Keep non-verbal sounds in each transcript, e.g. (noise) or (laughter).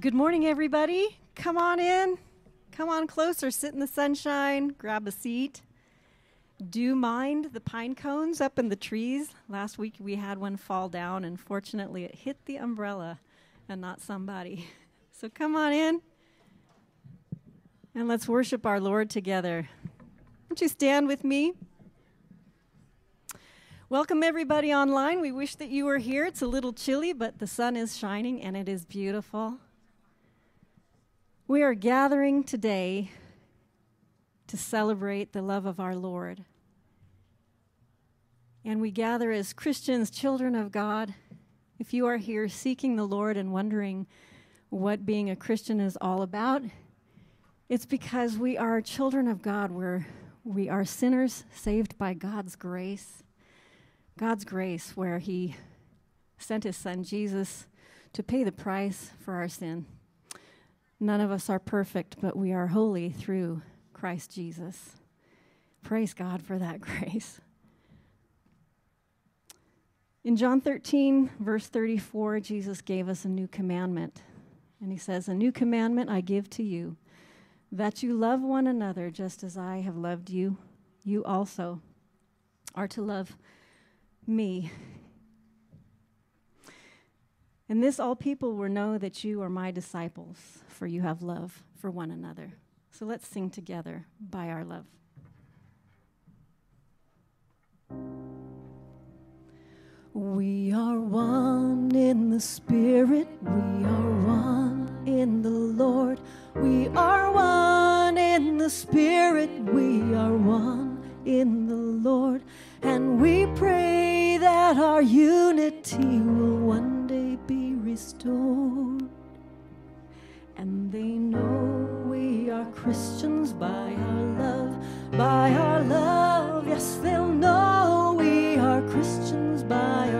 Good morning, everybody. Come on in. Come on closer. Sit in the sunshine. Grab a seat. Do mind the pine cones up in the trees? Last week we had one fall down, and fortunately it hit the umbrella and not somebody. (laughs) So come on in and let's worship our Lord together. Won't you stand with me? Welcome, everybody online. We wish that you were here. It's a little chilly, but the sun is shining and it is beautiful. We are gathering today to celebrate the love of our Lord. And we gather as Christians, children of God. If you are here seeking the Lord and wondering what being a Christian is all about, it's because we are children of God. We're, we are sinners saved by God's grace. God's grace, where He sent His Son Jesus to pay the price for our sin. None of us are perfect, but we are holy through Christ Jesus. Praise God for that (laughs) grace. In John 13, verse 34, Jesus gave us a new commandment. And he says, A new commandment I give to you, that you love one another just as I have loved you. You also are to love me and this all people will know that you are my disciples, for you have love for one another. So let's sing together by our love. We are one in the Spirit, we are one in the Lord. We are one in the Spirit, we are one in the Lord. And we pray that our unity will one And they know we are Christians by our love, by our love. Yes, they'll know we are Christians by our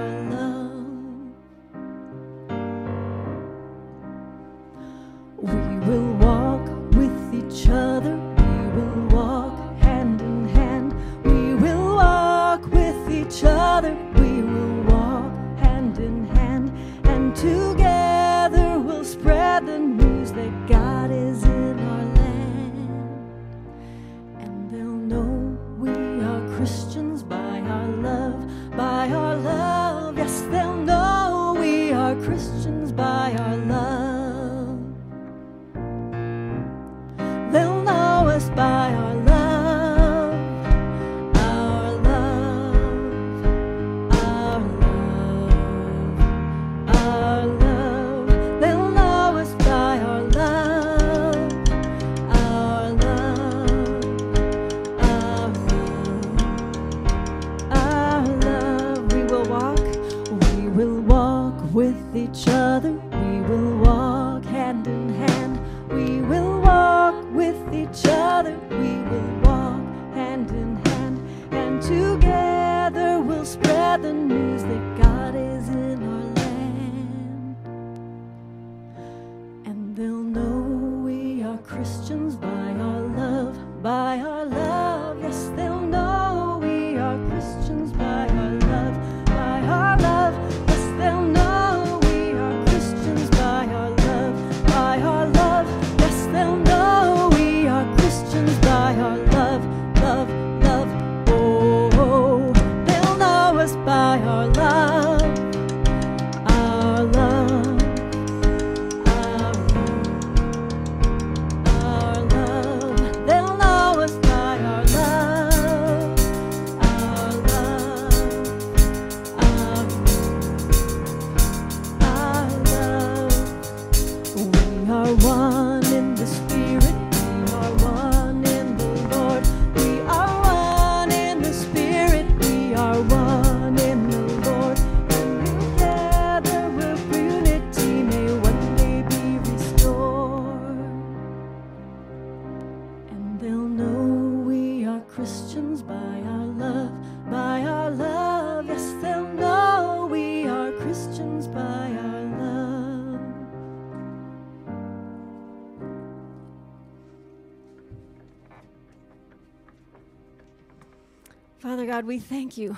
God, we thank you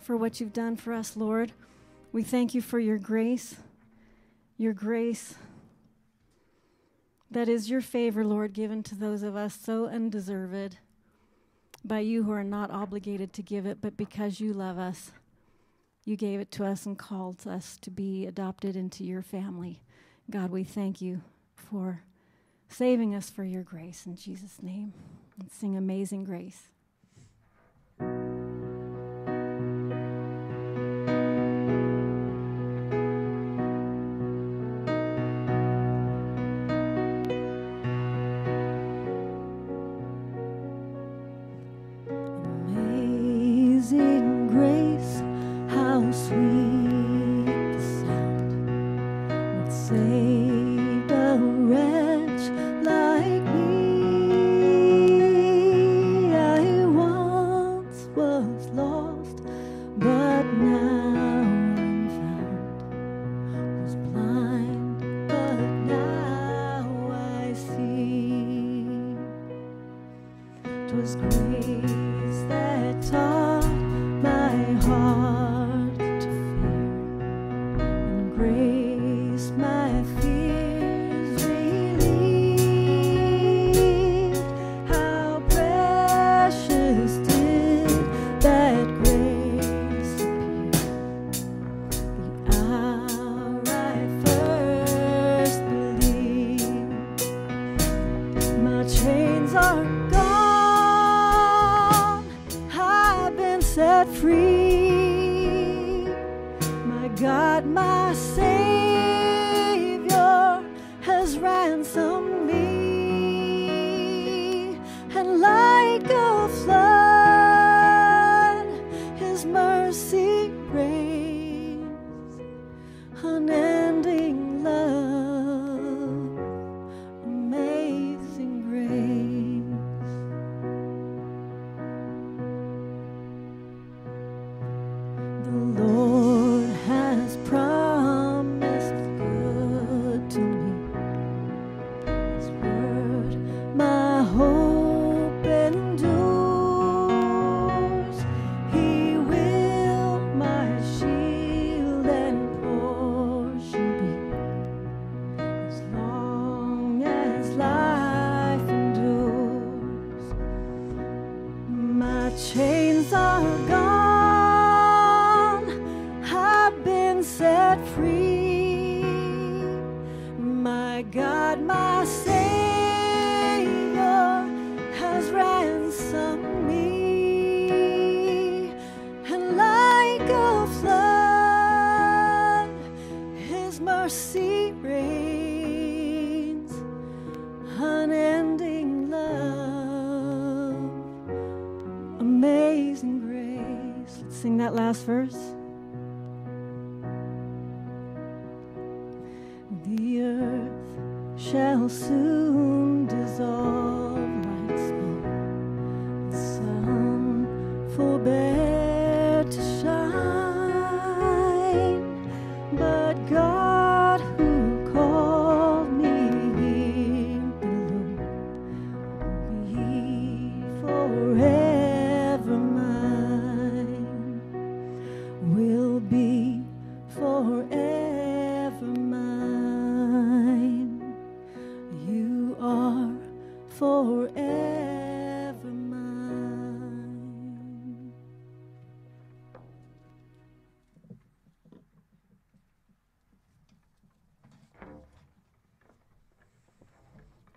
for what you've done for us, Lord. We thank you for your grace, your grace that is your favor, Lord, given to those of us so undeserved by you who are not obligated to give it, but because you love us, you gave it to us and called us to be adopted into your family. God, we thank you for saving us for your grace. In Jesus' name, and sing Amazing Grace. free.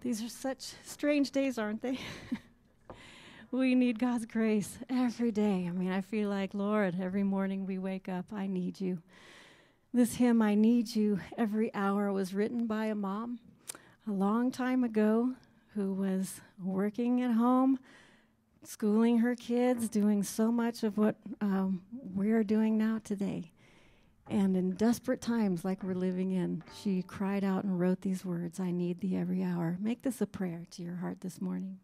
These are such strange days, aren't they? (laughs) we need God's grace every day. I mean, I feel like, Lord, every morning we wake up, I need you. This hymn, I Need You, every hour, was written by a mom a long time ago who was working at home, schooling her kids, doing so much of what um, we're doing now today. And in desperate times like we're living in, she cried out and wrote these words I need thee every hour. Make this a prayer to your heart this morning.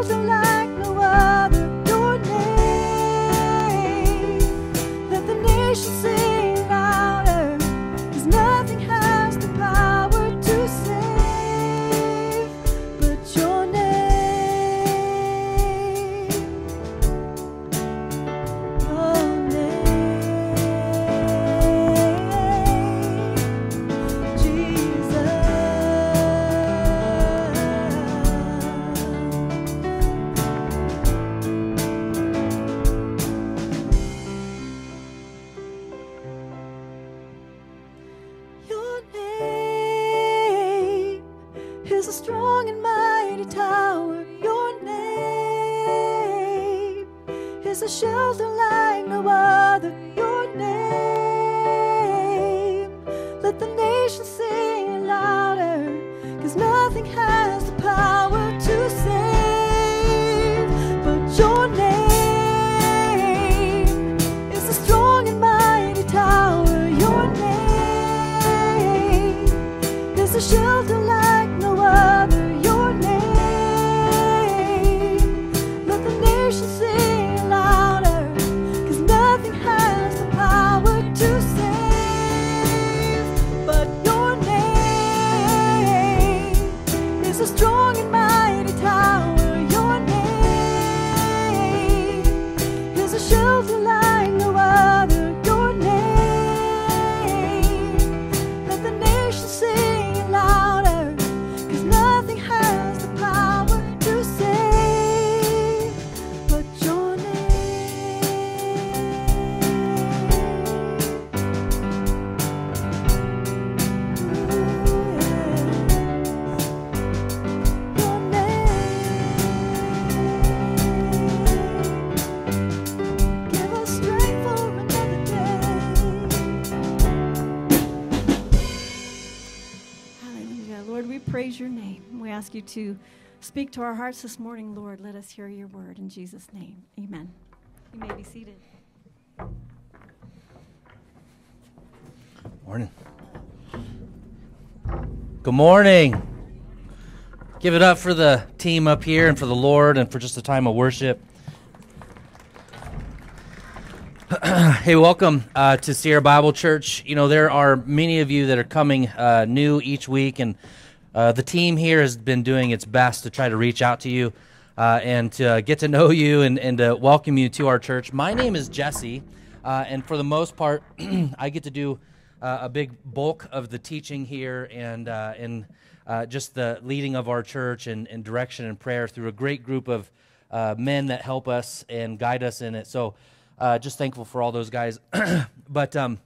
Is a praise your name. We ask you to speak to our hearts this morning, Lord. Let us hear your word in Jesus' name. Amen. You may be seated. Morning. Good morning. Give it up for the team up here and for the Lord and for just a time of worship. (clears throat) hey, welcome uh, to Sierra Bible Church. You know, there are many of you that are coming uh, new each week, and uh, the team here has been doing its best to try to reach out to you uh, and to get to know you and, and to welcome you to our church. My name is Jesse, uh, and for the most part, (clears throat) I get to do uh, a big bulk of the teaching here and and uh, just the leading of our church and, and, direction and prayer through a great group of men that help us and guide us in it. So, just thankful for all those guys. (clears throat) but um,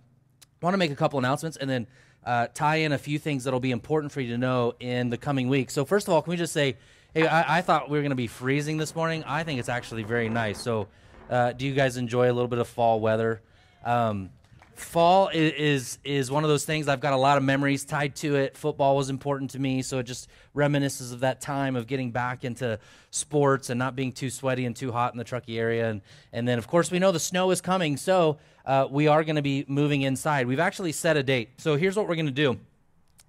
want to make a couple announcements and then uh, tie in a few things that'll be important for you to know in the coming week. So, first of all, can we just say, hey, I, I thought we were going to be freezing this morning. I think it's actually very nice. So, uh, do you guys enjoy a little bit of fall weather? Um, fall is is one of those things i've got a lot of memories tied to it football was important to me so it just reminisces of that time of getting back into sports and not being too sweaty and too hot in the truckee area and and then of course we know the snow is coming so uh, we are going to be moving inside we've actually set a date so here's what we're going to do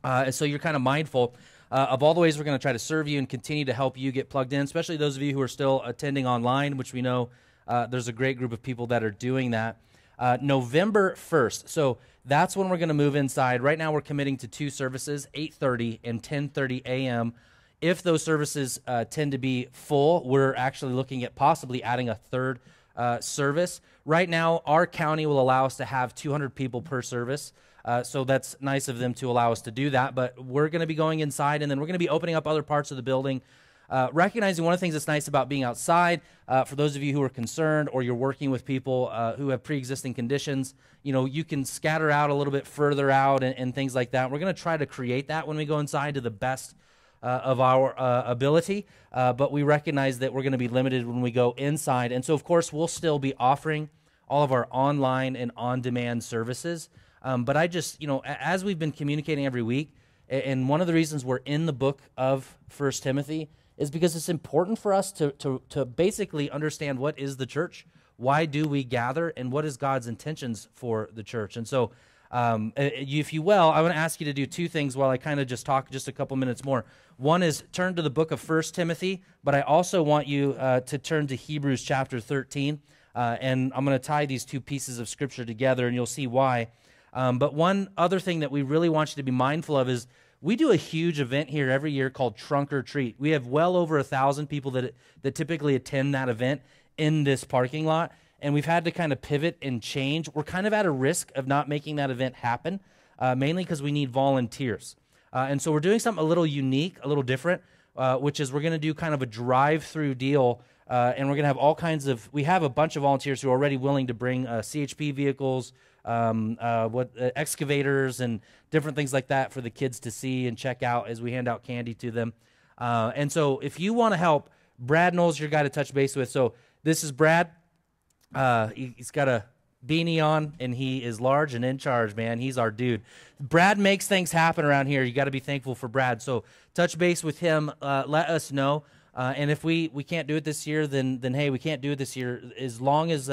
uh, so you're kind of mindful uh, of all the ways we're going to try to serve you and continue to help you get plugged in especially those of you who are still attending online which we know uh, there's a great group of people that are doing that uh, November 1st. So that's when we're going to move inside. Right now, we're committing to two services, 8:30 and 10:30 a.m. If those services uh, tend to be full, we're actually looking at possibly adding a third service. Right now, our county will allow us to have 200 people per service. Uh, so that's nice of them to allow us to do that. But we're going to be going inside, and then we're going to be opening up other parts of the building uh, recognizing one of the things that's nice about being outside, uh, for those of you who are concerned or you're working with people uh, who have pre-existing conditions, you know, you can scatter out a little bit further out and, and things like that. We're going to try to create that when we go inside to the best uh, of our uh, ability, uh, but we recognize that we're going to be limited when we go inside. And so, of course, we'll still be offering all of our online and on-demand services. Um, but I just, you know, as we've been communicating every week, and one of the reasons we're in the book of First Timothy is because it's important for us to, to, to basically understand what is the church, why do we gather, and what is God's intentions for the church. And so, um, if you will, I want to ask you to do two things while I kind of just talk just a couple minutes more. One is turn to the book of First Timothy, but I also want you uh, to turn to Hebrews chapter 13. Uh, and I'm going to tie these two pieces of scripture together, and you'll see why. Um, but one other thing that we really want you to be mindful of is we do a huge event here every year called Trunk or Treat. We have well over a thousand people that that typically attend that event in this parking lot, and we've had to kind of pivot and change. We're kind of at a risk of not making that event happen, uh, mainly because we need volunteers, uh, and so we're doing something a little unique, a little different, uh, which is we're going to do kind of a drive-through deal. Uh, and we're going to have all kinds of. We have a bunch of volunteers who are already willing to bring uh, CHP vehicles, um, uh, what excavators and different things like that for the kids to see and check out as we hand out candy to them. And so, if you want to help, Brad Knowles your guy to touch base with. So this is Brad. Uh, he, has got a beanie on, and he is large and in charge. Man, he's our dude. Brad makes things happen around here. You got to be thankful for Brad. So touch base with him. Uh, let us know. Uh, and if we, we can't do it this year, then then hey, we can't do it this year. As long as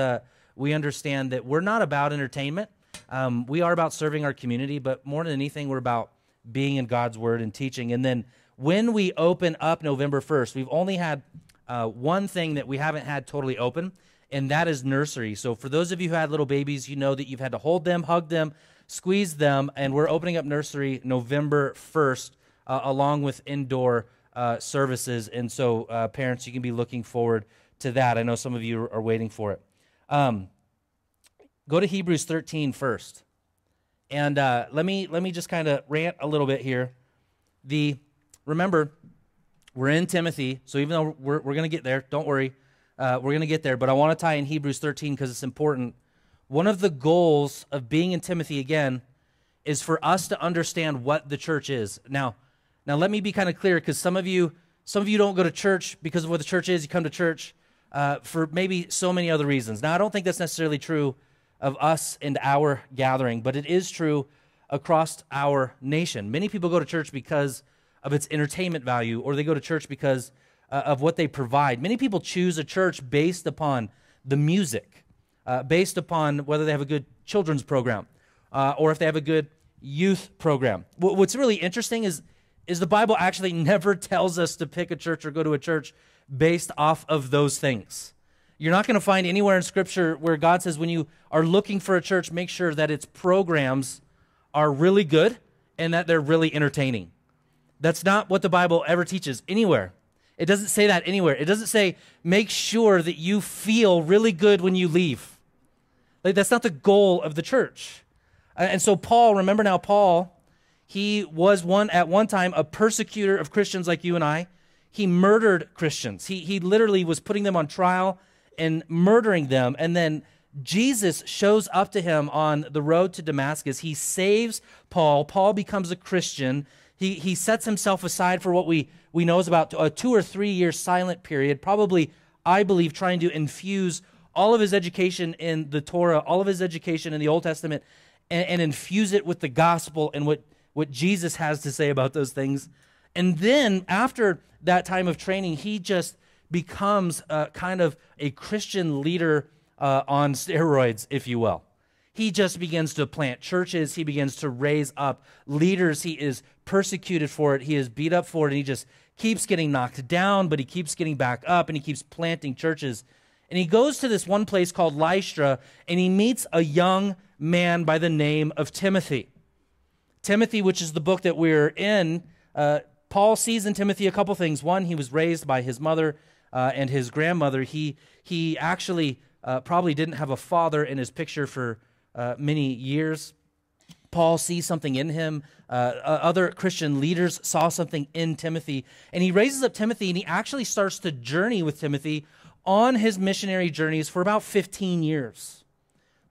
we understand that we're not about entertainment. Um, we are about serving our community, but more than anything, we're about being in God's word and teaching. And then when we open up November 1st, we've only had uh, one thing that we haven't had totally open, and that is nursery. So for those of you who had little babies, you know that you've had to hold them, hug them, squeeze them, and we're opening up nursery November 1st, uh, along with indoor uh, services. And so, uh, parents, you can be looking forward to that. I know some of you are waiting for it. Um, go to Hebrews 13 first. And uh, let me let me just kind of rant a little bit here. The remember, we're in Timothy, so even though we're, we're going to get there, don't worry, uh, we're going to get there. But I want to tie in Hebrews 13 because it's important. One of the goals of being in Timothy again is for us to understand what the church is. Now, now let me be kind of clear because some of you some of you don't go to church because of what the church is. You come to church uh, for maybe so many other reasons. Now, I don't think that's necessarily true of us and our gathering, but it is true across our nation. Many people go to church because of its entertainment value, or they go to church because uh, of what they provide. Many people choose a church based upon the music, uh, based upon whether they have a good children's program uh, or if they have a good youth program. What's really interesting is, is the Bible actually (laughs) never tells us to pick a church or go to a church based off of those things. You're not going to find anywhere in Scripture where God says, when you are looking for a church, make sure that its programs are really good and that they're really entertaining. That's not what the Bible ever teaches anywhere. It doesn't say that anywhere. It doesn't say, make sure that you feel really good when you leave. Like, that's not the goal of the church. And so, Paul, remember now, Paul, he was one at one time a persecutor of Christians like you and I. He murdered Christians. He, he literally was putting them on trial and murdering them. And then Jesus shows up to him on the road to Damascus. He saves Paul. Paul becomes a Christian. He, he sets himself aside for what we, we know is about a two or three year silent period, probably, I believe, trying to infuse all of his education in the Torah, all of his education in the Old Testament, and, and infuse it with the gospel and what, what Jesus has to say about those things. And then after that time of training, he just becomes uh, kind of a Christian leader uh, on steroids, if you will. He just begins to plant churches. He begins to raise up leaders. He is persecuted for it. He is beat up for it. And he just keeps getting knocked down, but he keeps getting back up and he keeps planting churches. And he goes to this one place called Lystra and he meets a young man by the name of Timothy. Timothy, which is the book that we're in, uh, Paul sees in Timothy a couple things. One, he was raised by his mother uh, and his grandmother. He, he actually uh, probably didn't have a father in his picture for uh, many years. Paul sees something in him. Uh, other Christian leaders saw something in Timothy. And he raises up Timothy and he actually starts to journey with Timothy on his missionary journeys for about 15 years.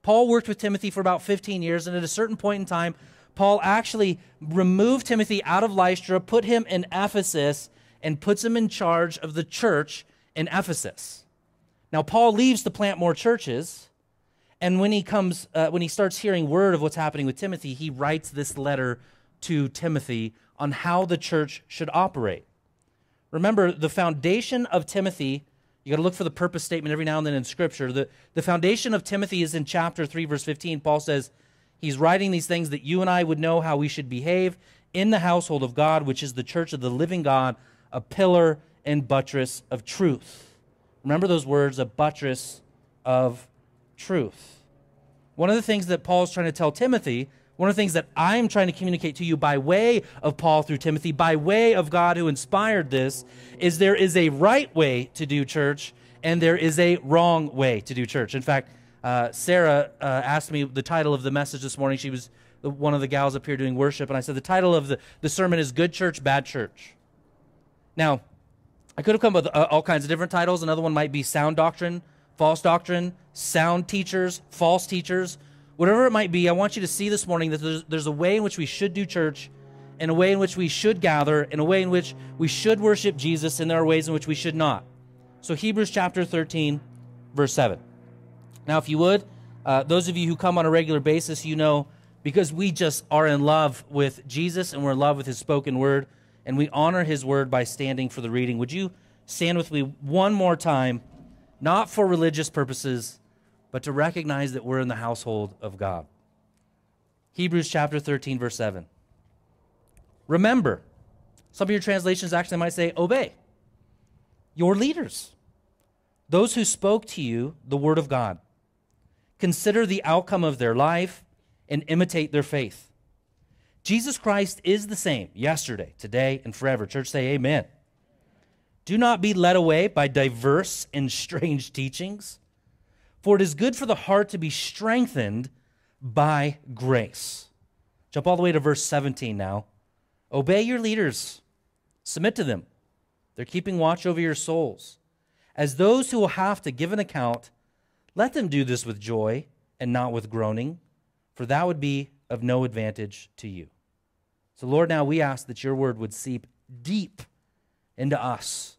Paul worked with Timothy for about 15 years, and at a certain point in time, Paul actually removed Timothy out of Lystra, put him in Ephesus, and puts him in charge of the church in Ephesus. Now, Paul leaves to plant more churches, and when he comes, uh, when he starts hearing word of what's happening with Timothy, he writes this letter to Timothy on how the church should operate. Remember, the foundation of Timothy you got to look for the purpose statement every now and then in Scripture. The, the foundation of Timothy is in chapter 3, verse 15. Paul says, He's writing these things that you and I would know how we should behave in the household of God, which is the church of the living God, a pillar and buttress of truth. Remember those words, a buttress of truth. One of the things that Paul's trying to tell Timothy one of the things that I'm trying to communicate to you by way of Paul through Timothy, by way of God who inspired this, is there is a right way to do church and there is a wrong way to do church. In fact, uh, Sarah uh, asked me the title of the message this morning. She was one of the gals up here doing worship, and I said the title of the, the sermon is Good Church, Bad Church. Now, I could have come up with uh, all kinds of different titles. Another one might be Sound Doctrine, False Doctrine, Sound Teachers, False Teachers whatever it might be, I want you to see this morning that there's, there's a way in which we should do church, and a way in which we should gather, and a way in which we should worship Jesus, and there are ways in which we should not. So, Hebrews chapter 13, verse 7. Now, if you would, uh, those of you who come on a regular basis, you know because we just are in love with Jesus and we're in love with his spoken word, and we honor his word by standing for the reading. Would you stand with me one more time, not for religious purposes? but to recognize that we're in the household of God. Hebrews chapter 13, verse 7. Remember, some of your translations actually might say, obey your leaders, those who spoke to you the word of God. Consider the outcome of their life and imitate their faith. Jesus Christ is the same yesterday, today, and forever. Church, say amen. Do not be led away by diverse and strange teachings for it is good for the heart to be strengthened by grace. Jump all the way to verse 17 now. Obey your leaders, submit to them. They're keeping watch over your souls. As those who will have to give an account, let them do this with joy and not with groaning, for that would be of no advantage to you. So, Lord, now we ask that your word would seep deep into us,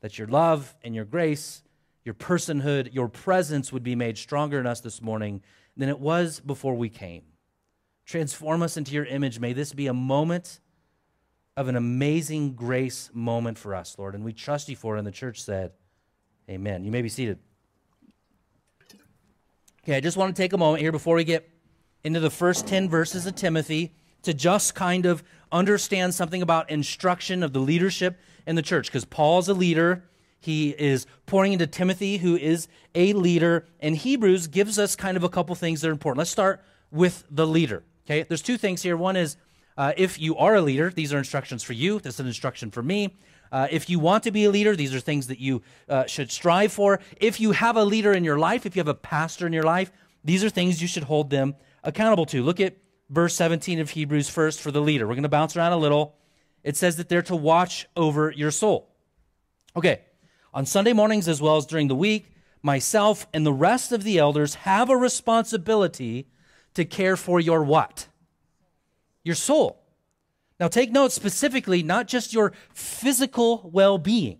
that your love and your grace your personhood, your presence would be made stronger in us this morning than it was before we came. Transform us into your image. May this be a moment of an amazing grace moment for us, Lord, and we trust you for it. And the church said, Amen. You may be seated. Okay, I just want to take a moment here before we get into the first 10 verses of Timothy to just kind of understand something about instruction of the leadership in the church because Paul's a leader. He is pouring into Timothy, who is a leader, and Hebrews gives us kind of a couple things that are important. Let's start with the leader. Okay, there's two things here. One is uh, if you are a leader, these are instructions for you. This is an instruction for me. Uh, if you want to be a leader, these are things that you uh, should strive for. If you have a leader in your life, if you have a pastor in your life, these are things you should hold them accountable to. Look at verse 17 of Hebrews first for the leader. We're going to bounce around a little. It says that they're to watch over your soul. Okay, on Sunday mornings as well as during the week, myself and the rest of the elders have a responsibility to care for your what? Your soul. Now, take note specifically, not just your physical well being.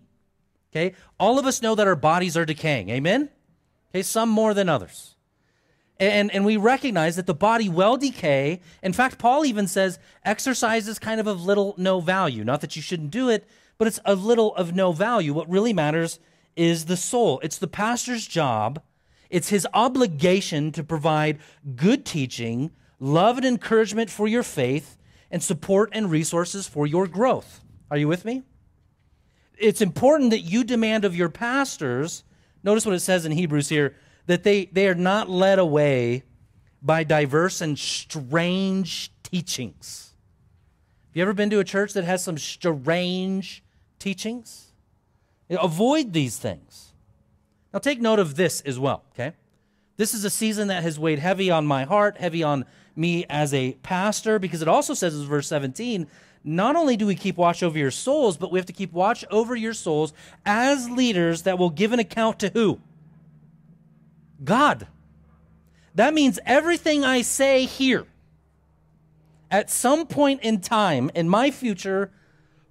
Okay? All of us know that our bodies are decaying. Amen? Okay, some more than others. And, and we recognize that the body will decay. In fact, Paul even says exercise is kind of of little no value. Not that you shouldn't do it, but it's of little of no value. What really matters is the soul. It's the pastor's job, it's his obligation to provide good teaching, love and encouragement for your faith, and support and resources for your growth. Are you with me? It's important that you demand of your pastors, notice what it says in Hebrews here, that they, they are not led away by diverse and strange teachings. Have you ever been to a church that has some strange teachings? Avoid these things. Now, take note of this as well, okay? This is a season that has weighed heavy on my heart, heavy on me as a pastor, because it also says in verse 17, not only do we keep watch over your souls, but we have to keep watch over your souls as leaders that will give an account to who? God. That means everything I say here at some point in time in my future,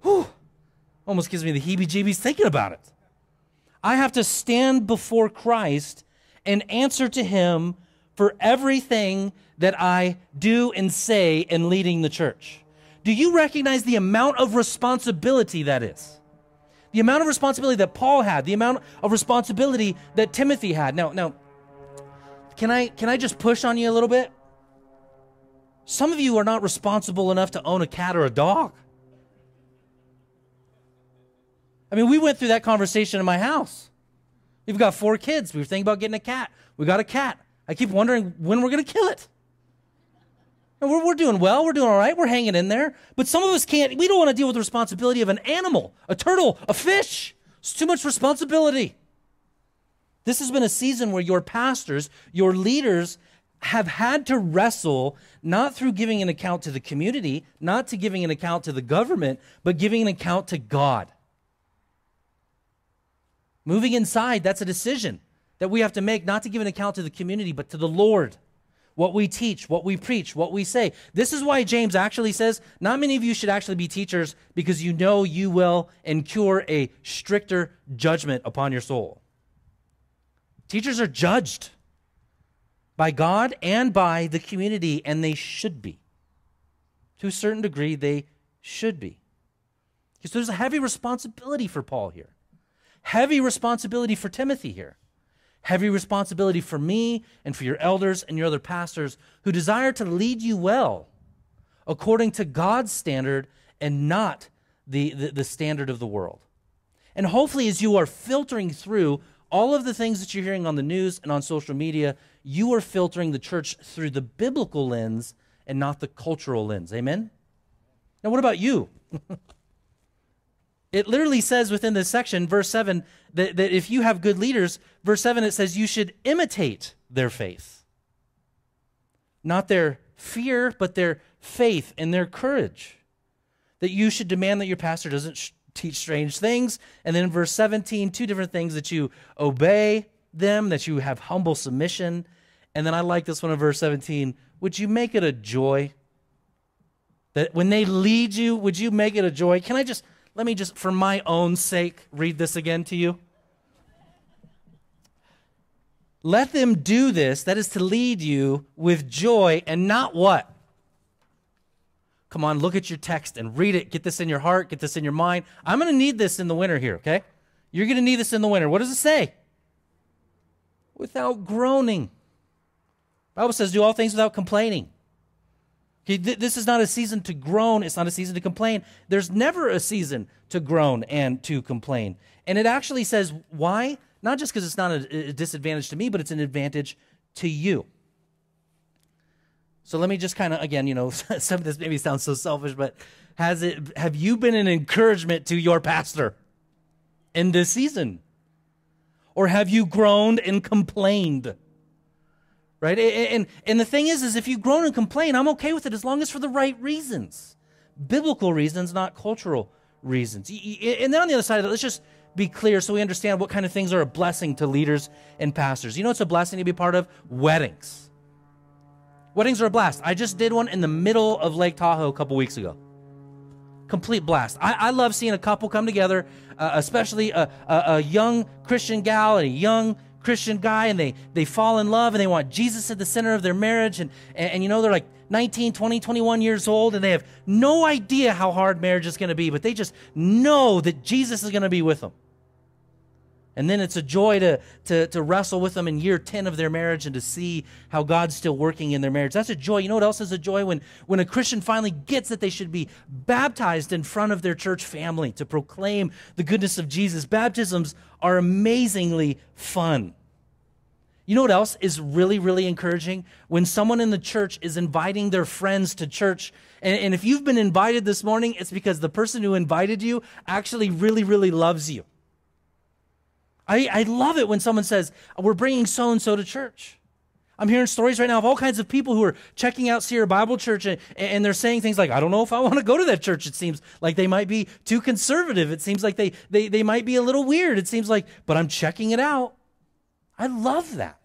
whew, almost gives me the heebie jeebies thinking about it. I have to stand before Christ and answer to him for everything that I do and say in leading the church. Do you recognize the amount of responsibility that is? The amount of responsibility that Paul had, the amount of responsibility that Timothy had. Now, now, can I can I just push on you a little bit? Some of you are not responsible enough to own a cat or a dog. I mean, we went through that conversation in my house. We've got four kids. We were thinking about getting a cat. We got a cat. I keep wondering when we're going to kill it. And we're, we're doing well. We're doing all right. We're hanging in there. But some of us can't. We don't want to deal with the responsibility of an animal, a turtle, a fish. It's too much responsibility. This has been a season where your pastors, your leaders, have had to wrestle not through giving an account to the community, not to giving an account to the government, but giving an account to God. Moving inside, that's a decision that we have to make, not to give an account to the community, but to the Lord. What we teach, what we preach, what we say. This is why James actually says, not many of you should actually be teachers because you know you will incur a stricter judgment upon your soul. Teachers are judged by God and by the community, and they should be. To a certain degree, they should be. Because there's a heavy responsibility for Paul here. Heavy responsibility for Timothy here. Heavy responsibility for me and for your elders and your other pastors who desire to lead you well according to God's standard and not the, the, the standard of the world. And hopefully, as you are filtering through all of the things that you're hearing on the news and on social media, you are filtering the church through the biblical lens and not the cultural lens. Amen? Now, what about you? (laughs) It literally says within this section, verse 7, that, that if you have good leaders, verse 7, it says you should imitate their faith. Not their fear, but their faith and their courage. That you should demand that your pastor doesn't teach strange things. And then in verse 17, two different things that you obey them, that you have humble submission. And then I like this one in verse 17. Would you make it a joy? That when they lead you, would you make it a joy? Can I just let me just, for my own sake, read this again to you. Let them do this, that is to lead you with joy and not what? Come on, look at your text and read it. Get this in your heart, get this in your mind. I'm going to need this in the winter here, okay? You're going to need this in the winter. What does it say? Without groaning. Bible says, do all things without complaining. Okay, th- this is not a season to groan. It's not a season to complain. There's never a season to groan and to complain. And it actually says, why? Not just because it's not a, a disadvantage to me, but it's an advantage to you. So let me just kind of again, you know, (laughs) some of this maybe sounds so selfish, but has it have you been an encouragement to your pastor in this season? Or have you groaned and complained? Right? And and the thing is is if you groan and complain, I'm okay with it as long as for the right reasons. Biblical reasons, not cultural reasons. And then on the other side, of that, let's just be clear so we understand what kind of things are a blessing to leaders and pastors. You know it's a blessing to be part of? Weddings. Weddings are a blast. I just did one in the middle of Lake Tahoe a couple weeks ago. Complete blast. I, I love seeing a couple come together, uh, especially a, a, a, young Christian gal and a young Christian guy, and they, they fall in love and they want Jesus at the center of their marriage. And, and, and you know, they're like 19, 20, 21 years old, and they have no idea how hard marriage is going to be, but they just know that Jesus is going to be with them. And then it's a joy to, to, to wrestle with them in year 10 of their marriage and to see how God's still working in their marriage. That's a joy. You know what else is a joy? When, when a Christian finally gets that they should be baptized in front of their church family to proclaim the goodness of Jesus. Baptisms are amazingly fun. You know what else is really, really encouraging? When someone in the church is inviting their friends to church. And, and if you've been invited this morning, it's because the person who invited you actually really, really loves you. I, I love it when someone says, We're bringing so and so to church. I'm hearing stories right now of all kinds of people who are checking out Sierra Bible Church and, and, they're saying things like, I don't know if I want to go to that church. It seems like they might be too conservative. It seems like they, they, they might be a little weird. It seems like, but I'm checking it out. I love that.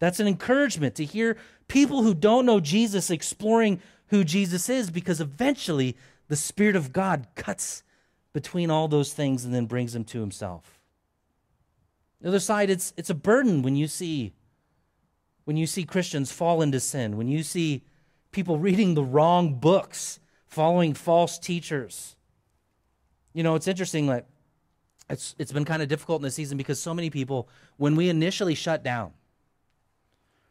That's an encouragement to hear people who don't know Jesus exploring who Jesus is because eventually the Spirit of God cuts between all those things and then brings them to Himself. The other side, it's, it's a burden when you see when you see Christians fall into sin, when you see people reading the wrong books, following false teachers. You know, it's interesting that it's it's been kind of difficult in this season because so many people, when we initially shut down,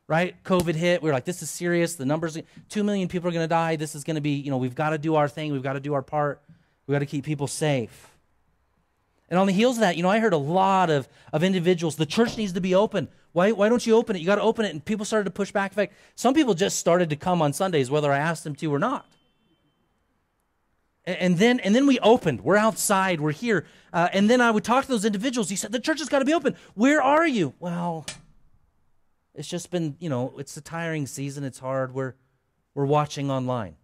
right? COVID hit, we were like, this is serious. The numbers, two million people are going to die. This is going to be, you know, we've got to do our thing. We've got to do our part. We've got to keep people safe. And on the heels of that, you know, I heard a lot of, of individuals, the church needs to be open. Why, why don't you open it? You got to open it. And people started to push back. In fact, some people just started to come on Sundays, whether I asked them to or not. And, then, and then we opened. We're outside. We're here. Uh, and then I would talk to those individuals. He said, the church has got to be open. Where are you? Well, it's just been, you know, it's a tiring season. It's hard. We're, we're watching online.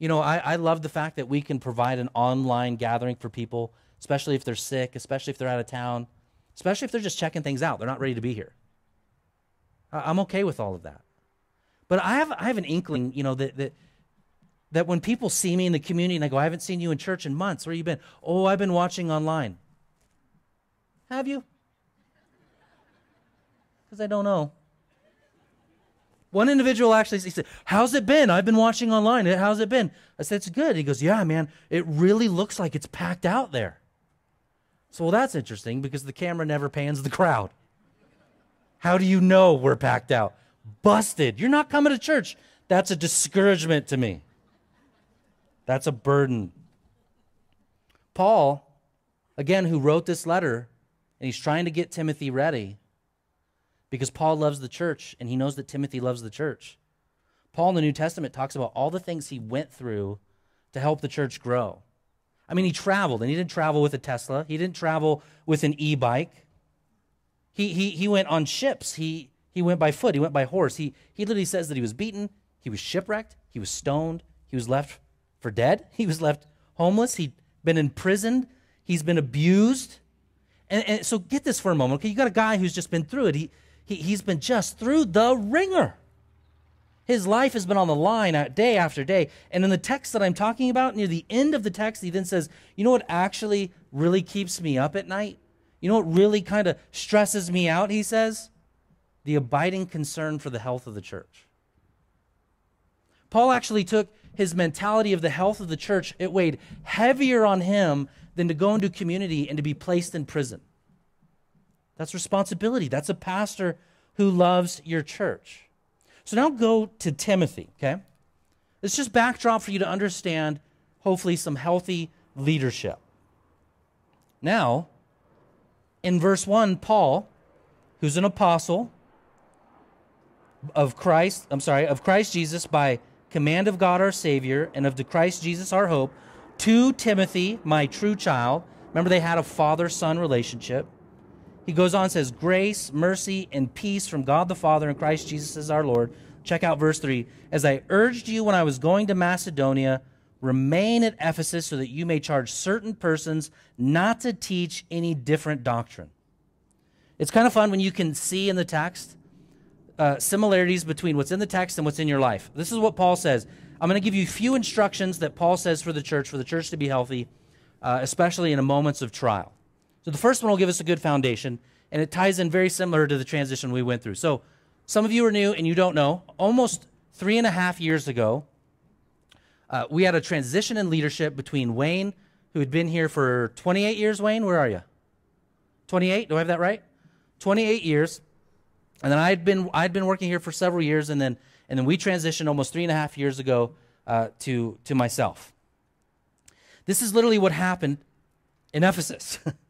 You know, I, I love the fact that we can provide an online gathering for people, especially if they're sick, especially if they're out of town, especially if they're just checking things out. They're not ready to be here. I, I'm okay with all of that. But I have, I have an inkling, you know, that, that, that when people see me in the community and I go, I haven't seen you in church in months. Where you been? Oh, I've been watching online. Have you? Because I don't know. One individual actually he said, How's it been? I've been watching online. How's it been? I said, It's good. He goes, Yeah, man, it really looks like it's packed out there. So, well, that's interesting because the camera never pans the crowd. How do you know we're packed out? Busted. You're not coming to church. That's a discouragement to me. That's a burden. Paul, again, who wrote this letter, and he's trying to get Timothy ready because Paul loves the church and he knows that Timothy loves the church. Paul in the New Testament talks about all the things he went through to help the church grow. I mean, he traveled, and he didn't travel with a Tesla. He didn't travel with an e-bike. He, he, he went on ships. He, he went by foot. He went by horse. He, he literally says that he was beaten. He was shipwrecked. He was stoned. He was left for dead. (laughs) He was left homeless. He'd been imprisoned. He's been abused. And, and so get this for a moment, okay? You got a guy who's just been through it. He, he, he's been just through the wringer. His life has been on the line day after day. And in the text that I'm talking about, near the end of the text, he then says, You know what actually really keeps me up at night? You know what really kind of stresses me out? He says, The abiding concern for the health of the church. Paul actually took his mentality of the health of the church, it weighed heavier on him than to go into community and to be placed in prison. That's responsibility. That's a pastor who loves your church. So now go to Timothy, okay? It's just backdrop for you to understand, hopefully, some healthy leadership. Now, in verse 1, Paul, who's an apostle of Christ, I'm sorry, of Christ Jesus by command of God our Savior and of the Christ Jesus our hope, to Timothy, my true child. Remember, they had a father son relationship. He goes on and says, Grace, mercy, and peace from God the Father and Christ Jesus as our Lord. Check out verse 3. As I urged you when I was going to Macedonia, remain at Ephesus so that you may charge certain persons not to teach any different doctrine. It's kind of fun when you can see in the text uh, similarities between what's in the text and what's in your life. This is what Paul says. I'm going to give you a few instructions that Paul says for the church, for the church to be healthy, uh, especially in moments of trial. So the first one will give us a good foundation, and it ties in very similar to the transition we went through. So some of you are new and you don't know. Almost three and a half years ago, uh, we had a transition in leadership between Wayne, who had been here for 28 years. Wayne, where are you? 28? Do I have that right? 28 years. And then I'd been I'd been working here for several years, and then and then we transitioned almost three and a half years ago uh, to to myself. This is literally what happened in Ephesus. (laughs)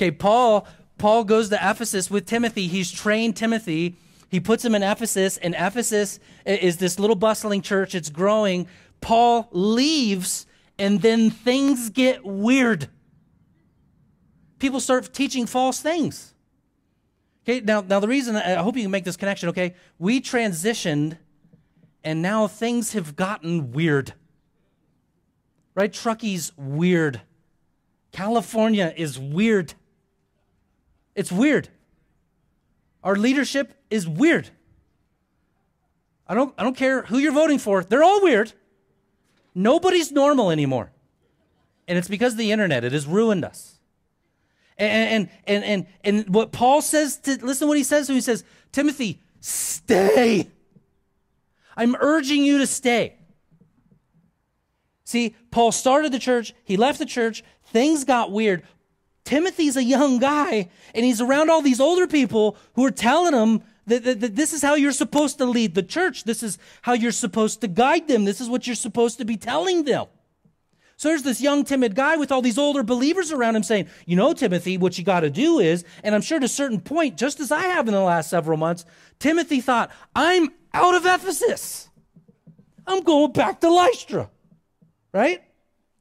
okay, Paul Paul goes to Ephesus with Timothy. He's trained Timothy. He puts him in Ephesus, and Ephesus is this little bustling church. It's growing. Paul leaves, and then things get weird. People start teaching false things. Okay, now, now the reason, I hope you can make this connection, okay? We transitioned and now things have gotten weird. Right? Truckee's weird. California is weird. It's weird. Our leadership is weird. I don't, I don't care who you're voting for, they're all weird. Nobody's normal anymore. And it's because of the internet, it has ruined us. And, and, and, and, what Paul says to, listen to what he says to him. He says, Timothy, stay. I'm urging you to stay. See, Paul started the church, he left the church, things got weird. Timothy's a young guy, and he's around all these older people who are telling him that, that, that, this is how you're supposed to lead the church. This is how you're supposed to guide them. This is what you're supposed to be telling them. So there's this young, timid guy with all these older believers around him saying, You know, Timothy, what you got to do is, and I'm sure to a certain point, just as I have in the last several months, Timothy thought, I'm out of Ephesus. I'm going back to Lystra. Right?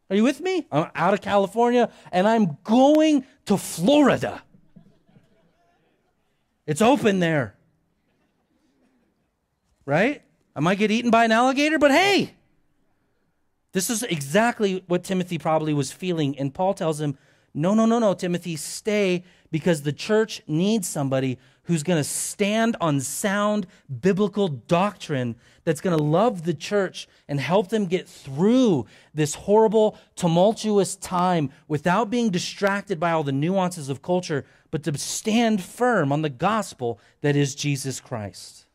Are you with me? I'm out of California and I'm going to Florida. It's open there. Right? I might get eaten by an alligator, but hey, this is exactly what Timothy probably was feeling. And Paul tells him, No, no, no, no, Timothy, stay because the church needs somebody who's going to stand on sound biblical doctrine that's going to love the church and help them get through this horrible, tumultuous time without being distracted by all the nuances of culture, but to stand firm on the gospel that is Jesus Christ.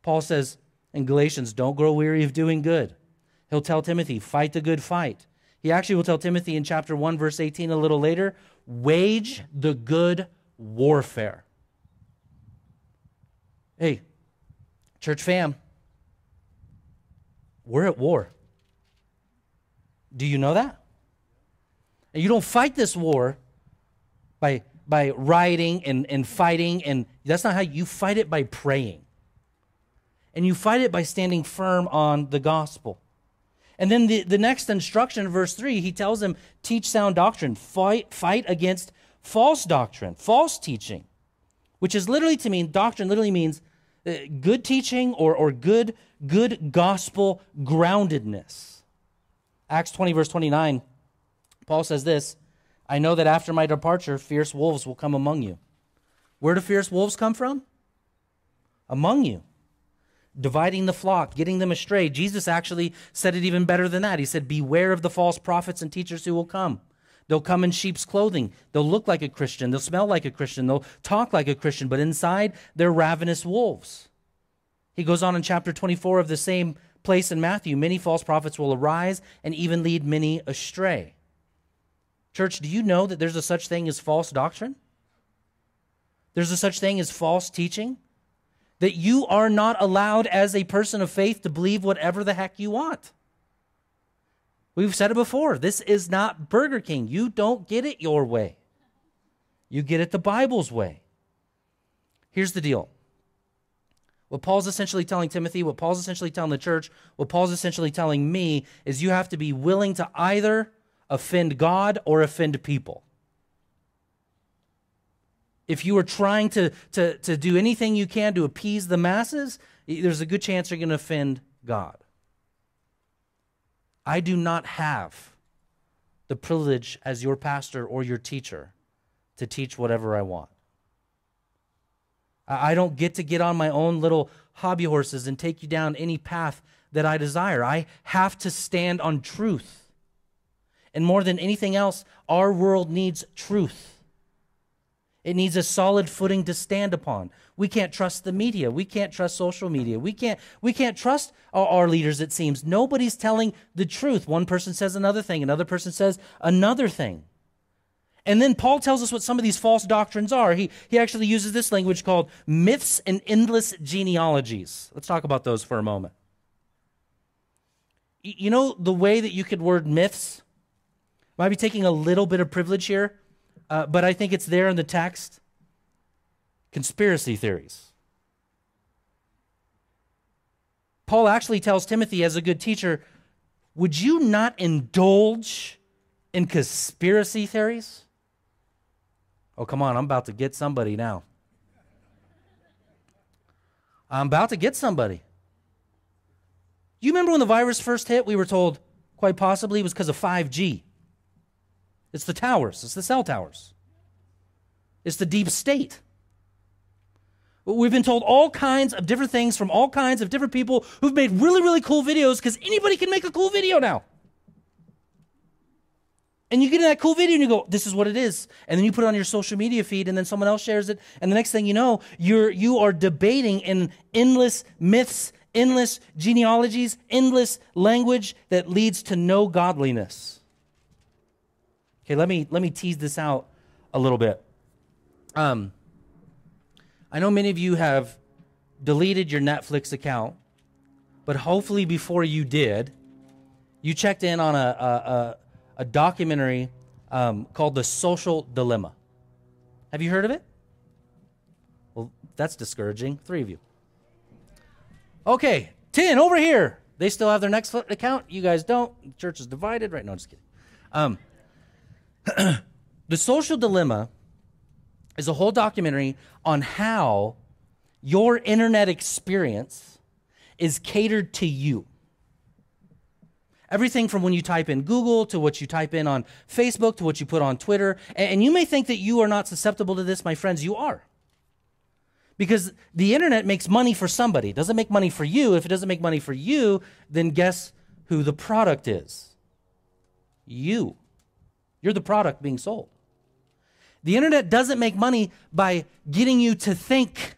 Paul says in Galatians, Don't grow weary of doing good. He'll tell Timothy, fight the good fight. He actually will tell Timothy in chapter 1, verse 18, a little later, wage the good warfare. Hey, church fam, we're at war. Do you know that? And you don't fight this war by, by rioting and, and fighting, and that's not how you fight it by praying. And you fight it by standing firm on the gospel. And then the, the next instruction, verse 3, he tells them, teach sound doctrine, fight, fight against false doctrine, false teaching, which is literally to mean, doctrine literally means Uh, good teaching or, or good, good gospel groundedness. Acts 20, verse 29, Paul says this I know that after my departure, fierce wolves will come among you. Where do fierce wolves come from? Among you dividing the flock, getting them astray. Jesus actually said it even better than that. He said, Beware of the false prophets and teachers who will come. They'll come in sheep's clothing. They'll look like a Christian. They'll smell like a Christian. They'll talk like a Christian, but inside they're ravenous wolves. He goes on in chapter 24 of the same place in Matthew many false prophets will arise and even lead many astray. Church, do you know that there's a such thing as false doctrine? There's a such thing as false teaching? That you are not allowed as a person of faith to believe whatever the heck you want. We've said it before. This is not Burger King. You don't get it your way, you get it the Bible's way. Here's the deal. What Paul's essentially telling Timothy, what Paul's essentially telling the church, what Paul's essentially telling me is you have to be willing to either offend God or offend people. If you are trying to, to, to do anything you can to appease the masses, there's a good chance you're going to offend God. I do not have the privilege as your pastor or your teacher to teach whatever I want. I don't get to get on my own little hobby horses and take you down any path that I desire. I have to stand on truth. And more than anything else, our world needs truth. It needs a solid footing to stand upon. We can't trust the media. We can't trust social media. We can't, we can't trust our, our, leaders, it seems. Nobody's telling the truth. One person says another thing, another person says another thing. And then Paul tells us what some of these false doctrines are. He, he actually uses this language called myths and endless genealogies. Let's talk about those for a moment. You know the way that you could word myths? Might be taking a little bit of privilege here, uh, but I think it's there in the text. Conspiracy theories. Paul actually tells Timothy, as a good teacher, would you not indulge in conspiracy theories? Oh, come on, I'm about to get somebody now. I'm about to get somebody. You remember when the virus first hit, we were told quite possibly it was because of 5G. It's the towers, it's the cell towers, it's the deep state. We've been told all kinds of different things from all kinds of different people who've made really, really cool videos because anybody can make a cool video now. And you get in that cool video and you go, this is what it is. And then you put it on your social media feed and then someone else shares it. And the next thing you know, you're, you are debating in endless myths, endless genealogies, endless language that leads to no godliness. Okay, let me, let me tease this out a little bit. Um, I know many of you have deleted your Netflix account, but hopefully before you did, you checked in on a, a, a a documentary um, called The Social Dilemma. Have you heard of it? Well, that's discouraging. Three of you. Okay, 10 over here. They still have their Netflix account. You guys don't. The church is divided. Right? No, just kidding. Um, the Social Dilemma is a whole documentary on how your internet experience is catered to you. Everything from when you type in Google to what you type in on Facebook to what you put on Twitter. And you may think that you are not susceptible to this, my friends. You are. Because the internet makes money for somebody. It doesn't make money for you. If it doesn't make money for you, then guess who the product is? You. You're the product being sold. The internet doesn't make money by getting you to think,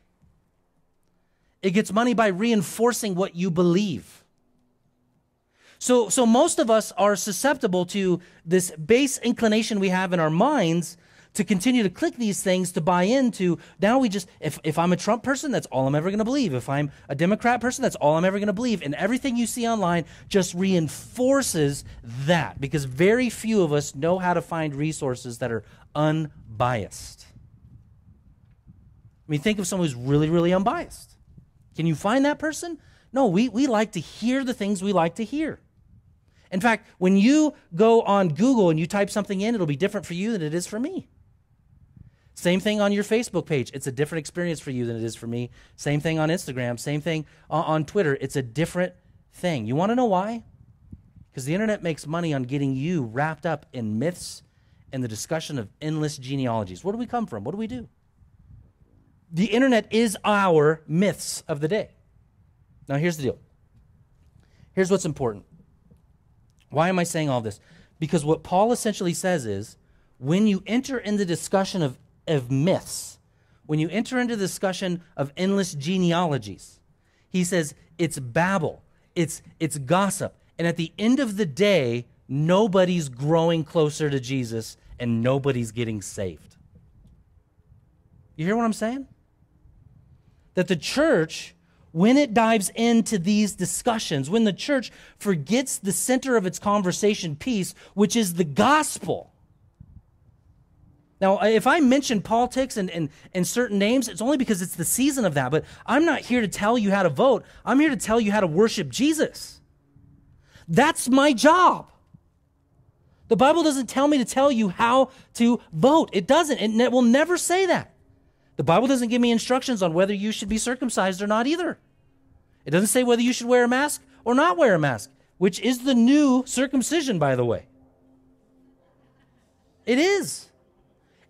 it gets money by reinforcing what you believe. So, so most of us are susceptible to this base inclination we have in our minds to continue to click these things to buy into. Now we just, if, if I'm a Trump person, that's all I'm ever going to believe. If I'm a Democrat person, that's all I'm ever going to believe. And everything you see online just reinforces that because very few of us know how to find resources that are unbiased. I mean, think of someone who's really, really unbiased. Can you find that person? No, we, we like to hear the things we like to hear. In fact, when you go on Google and you type something in, it'll be different for you than it is for me. Same thing on your Facebook page. It's a different experience for you than it is for me. Same thing on Instagram. Same thing on, Twitter. It's a different thing. You want to know why? Because the internet makes money on getting you wrapped up in myths and the discussion of endless genealogies. Where do we come from? What do we do? The internet is our myths of the day. Now, here's the deal. Here's what's important why am I saying all this? Because what Paul essentially says is when you enter in the discussion of, of myths, when you enter into the discussion of endless genealogies, He says it's babble, it's, it's gossip. And at the end of the day, nobody's growing closer to Jesus and nobody's getting saved. You hear what I'm saying? That the church, when it dives into these discussions, when the church forgets the center of its conversation piece, which is the gospel. Now, if I mention politics and, and, and certain names, it's only because it's the season of that. But I'm not here to tell you how to vote. I'm here to tell you how to worship Jesus. That's my job. The Bible doesn't tell me to tell you how to vote. It doesn't. It will never say that. The Bible doesn't give me instructions on whether you should be circumcised or not either. It doesn't say whether you should wear a mask or not wear a mask, which is the new circumcision, by the way. It is.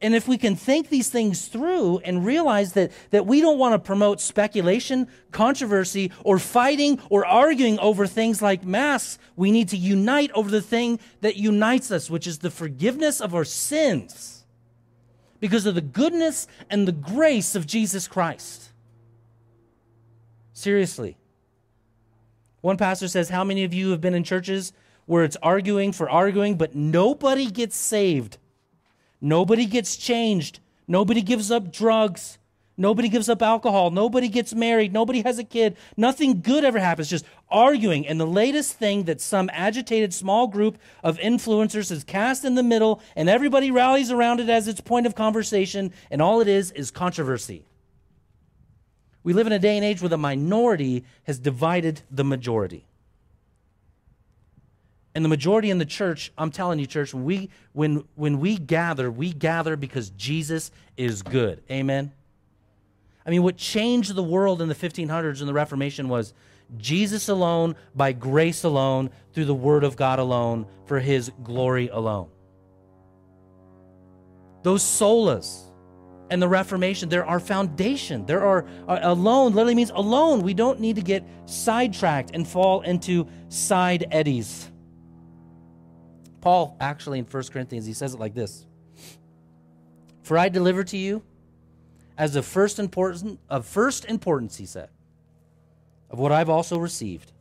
And if we can think these things through and realize that, that we don't want to promote speculation, controversy, or fighting or arguing over things like masks, we need to unite over the thing that unites us, which is the forgiveness of our sins because of the goodness and the grace of Jesus Christ. Seriously. One pastor says, How many of you have been in churches where it's arguing for arguing, but nobody gets saved? Nobody gets changed. Nobody gives up drugs. Nobody gives up alcohol. Nobody gets married. Nobody has a kid. Nothing good ever happens. Just arguing. And the latest thing that some agitated small group of influencers has cast in the middle, and everybody rallies around it as its point of conversation, and all it is is controversy. We live in a day and age where the minority has divided the majority. And the majority in the church, I'm telling you, church, when we when when we gather, we gather because Jesus is good. Amen. I mean, what changed the world in the 1500s and the Reformation was Jesus alone, by grace alone, through the Word of God alone, for His glory alone. Those solas and the Reformation, they're our foundation. There are uh, alone, literally means alone. We don't need to get sidetracked and fall into side eddies. Paul, actually, in 1 Corinthians, he says it like this For I delivered to you as of first, important, of first importance, he said, of what I've also received.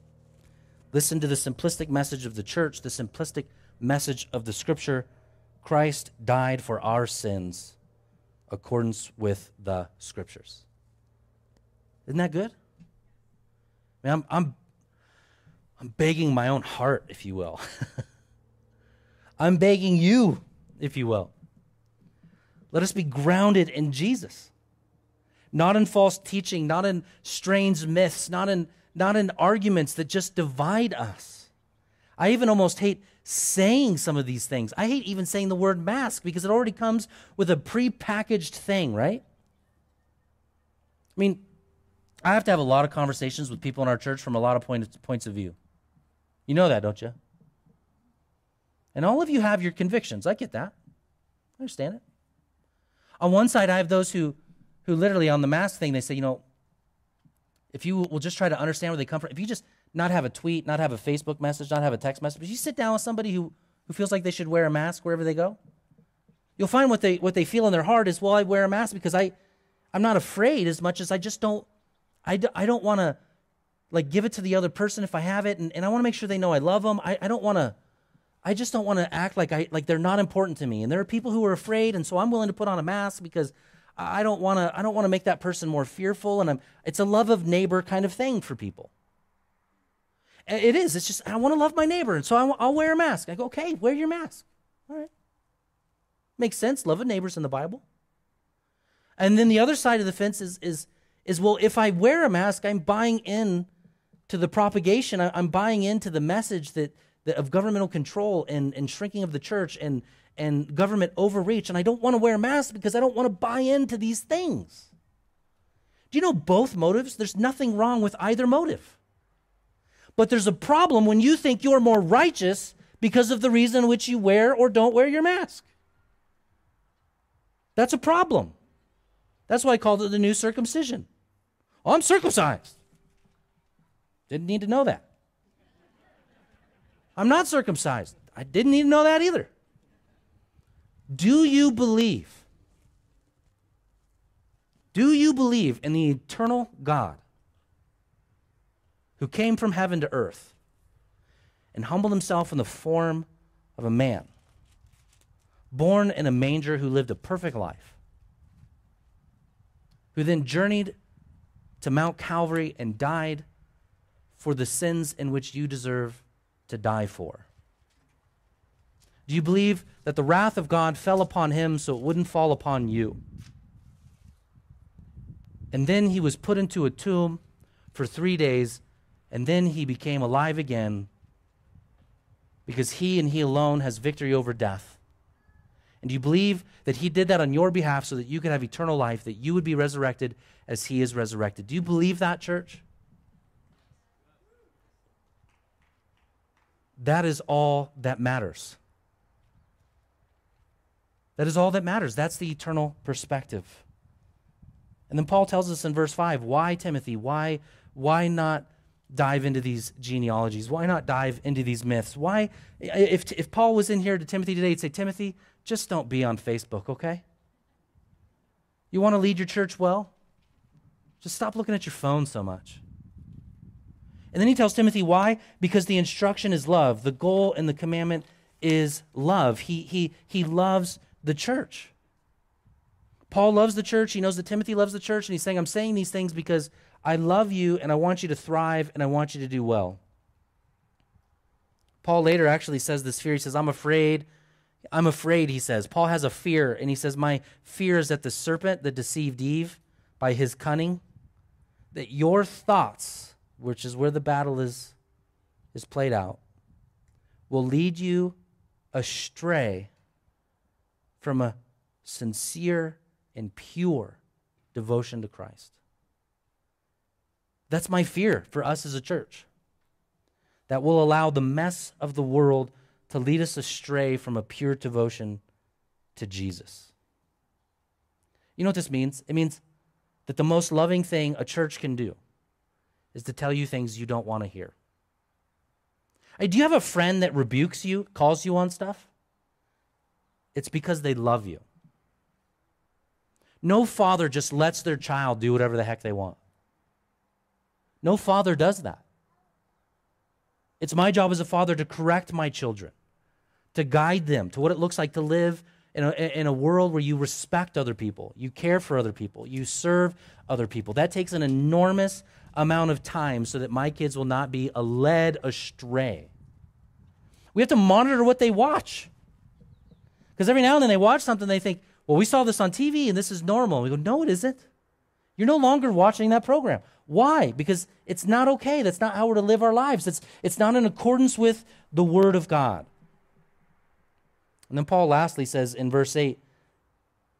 Listen to the simplistic message of the church, the simplistic message of the scripture. Christ died for our sins accordance with the scriptures. Isn't that good? I mean, I'm, I'm, I'm begging my own heart, if you will. (laughs) I'm begging you, if you will. Let us be grounded in Jesus, not in false teaching, not in strange myths, not in, not in arguments that just divide us. I even almost hate saying some of these things. I hate even saying the word mask because it already comes with a pre-packaged thing, right? I mean, I have to have a lot of conversations with people in our church from a lot of point, points of view. You know that, don't you? And all of you have your convictions. I get that. I understand it. On one side, I have those who, who literally on the mask thing, they say, you know, if you will just try to understand where they come from, if you just not have a tweet, not have a Facebook message, not have a text message, but you sit down with somebody who, who feels like they should wear a mask wherever they go, you'll find what they, what they feel in their heart is, well, I wear a mask because I, I'm not afraid as much as I just don't, I, I don't want to like give it to the other person if I have it. And, and I want to make sure they know I love them. I, I don't want to, I just don't want to act like I like they're not important to me. And there are people who are afraid, and so I'm willing to put on a mask because I don't want to I don't want to make that person more fearful. And I'm, it's a love of neighbor kind of thing for people. It is. It's just I want to love my neighbor, and so I, I'll wear a mask. I go, okay, wear your mask. All right, makes sense. Love of neighbors in the Bible. And then the other side of the fence is is is well, if I wear a mask, I'm buying in to the propagation. I'm buying into the message that of governmental control and, and shrinking of the church and, and government overreach. And I don't want to wear a mask because I don't want to buy into these things. Do you know both motives? There's nothing wrong with either motive. But there's a problem when you think you're more righteous because of the reason which you wear or don't wear your mask. That's a problem. That's why I called it the new circumcision. Oh, I'm circumcised. Didn't need to know that. I'm not circumcised. I didn't even know that either. Do you believe? Do you believe in the eternal God who came from heaven to earth and humbled himself in the form of a man, born in a manger who lived a perfect life, who then journeyed to Mount Calvary and died for the sins in which you deserve to die for? Do you believe that the wrath of God fell upon him so it wouldn't fall upon you? And then he was put into a tomb for three days, and then he became alive again because he and he alone has victory over death. And do you believe that he did that on your behalf so that you could have eternal life, that you would be resurrected as he is resurrected? Do you believe that, church? That is all that matters. That is all that matters. That's the eternal perspective. And then Paul tells us in verse 5 why, Timothy? Why, why not dive into these genealogies? Why not dive into these myths? Why, if, if Paul was in here to Timothy today, he'd say, Timothy, just don't be on Facebook, okay? You want to lead your church well? Just stop looking at your phone so much. And then he tells Timothy why? Because the instruction is love. The goal and the commandment is love. He, he, he loves the church. Paul loves the church. He knows that Timothy loves the church. And he's saying, I'm saying these things because I love you and I want you to thrive and I want you to do well. Paul later actually says this fear. He says, I'm afraid. I'm afraid, he says. Paul has a fear, and he says, My fear is that the serpent that deceived Eve by his cunning, that your thoughts, which is where the battle is, is played out, will lead you astray from a sincere and pure devotion to Christ. That's my fear for us as a church. That will allow the mess of the world to lead us astray from a pure devotion to Jesus. You know what this means? It means that the most loving thing a church can do is to tell you things you don't want to hear. Do you have a friend that rebukes you, calls you on stuff? It's because they love you. No father just lets their child do whatever the heck they want. No father does that. It's my job as a father to correct my children, to guide them to what it looks like to live in a, in a world where you respect other people, you care for other people, you serve other people. That takes an enormous amount of time so that my kids will not be led astray. We have to monitor what they watch. Because every now and then they watch something, they think, well, we saw this on TV and this is normal. We go, no, it isn't. You're no longer watching that program. Why? Because it's not okay. That's not how we're to live our lives. It's, it's not in accordance with the Word of God. And then Paul lastly says in verse 8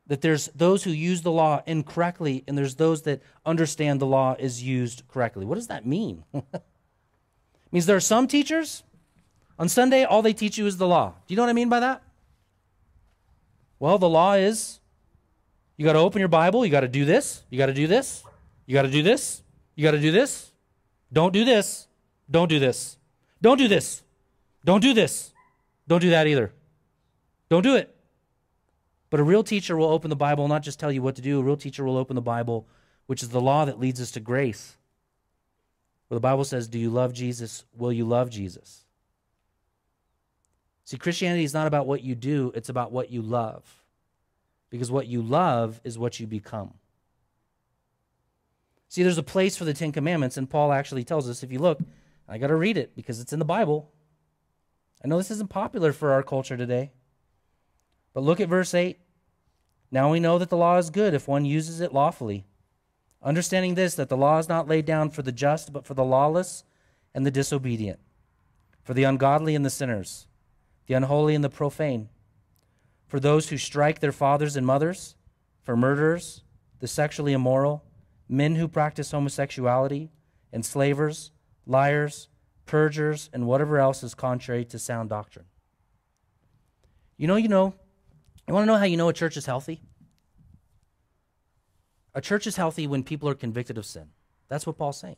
that there's those who use the law incorrectly and there's those that understand the law is used correctly. What does that mean? (laughs) means there are some teachers on Sunday, all they teach you is the law. Do you know what I mean by that? Well, the law is you got to open your Bible, you got to do this, you got to do this, you got to do this, you got to do this. Don't do this. Don't do this. Don't do this. Don't do this. Don't do that either. Don't do it. But a real teacher will open the Bible, not just tell you what to do. A real teacher will open the Bible, which is the law that leads us to grace. Where the Bible says, Do you love Jesus? Will you love Jesus? See, Christianity is not about what you do, it's about what you love. Because what you love is what you become. See, there's a place for the Ten Commandments, and Paul actually tells us if you look, I got to read it because it's in the Bible. I know this isn't popular for our culture today, but look at verse 8. Now we know that the law is good if one uses it lawfully. Understanding this, that the law is not laid down for the just, but for the lawless and the disobedient, for the ungodly and the sinners the unholy and the profane, for those who strike their fathers and mothers, for murderers, the sexually immoral, men who practice homosexuality, enslavers, liars, perjurers, and whatever else is contrary to sound doctrine. You know, you know, you want to know how you know a church is healthy? A church is healthy when people are convicted of sin. That's what Paul's saying.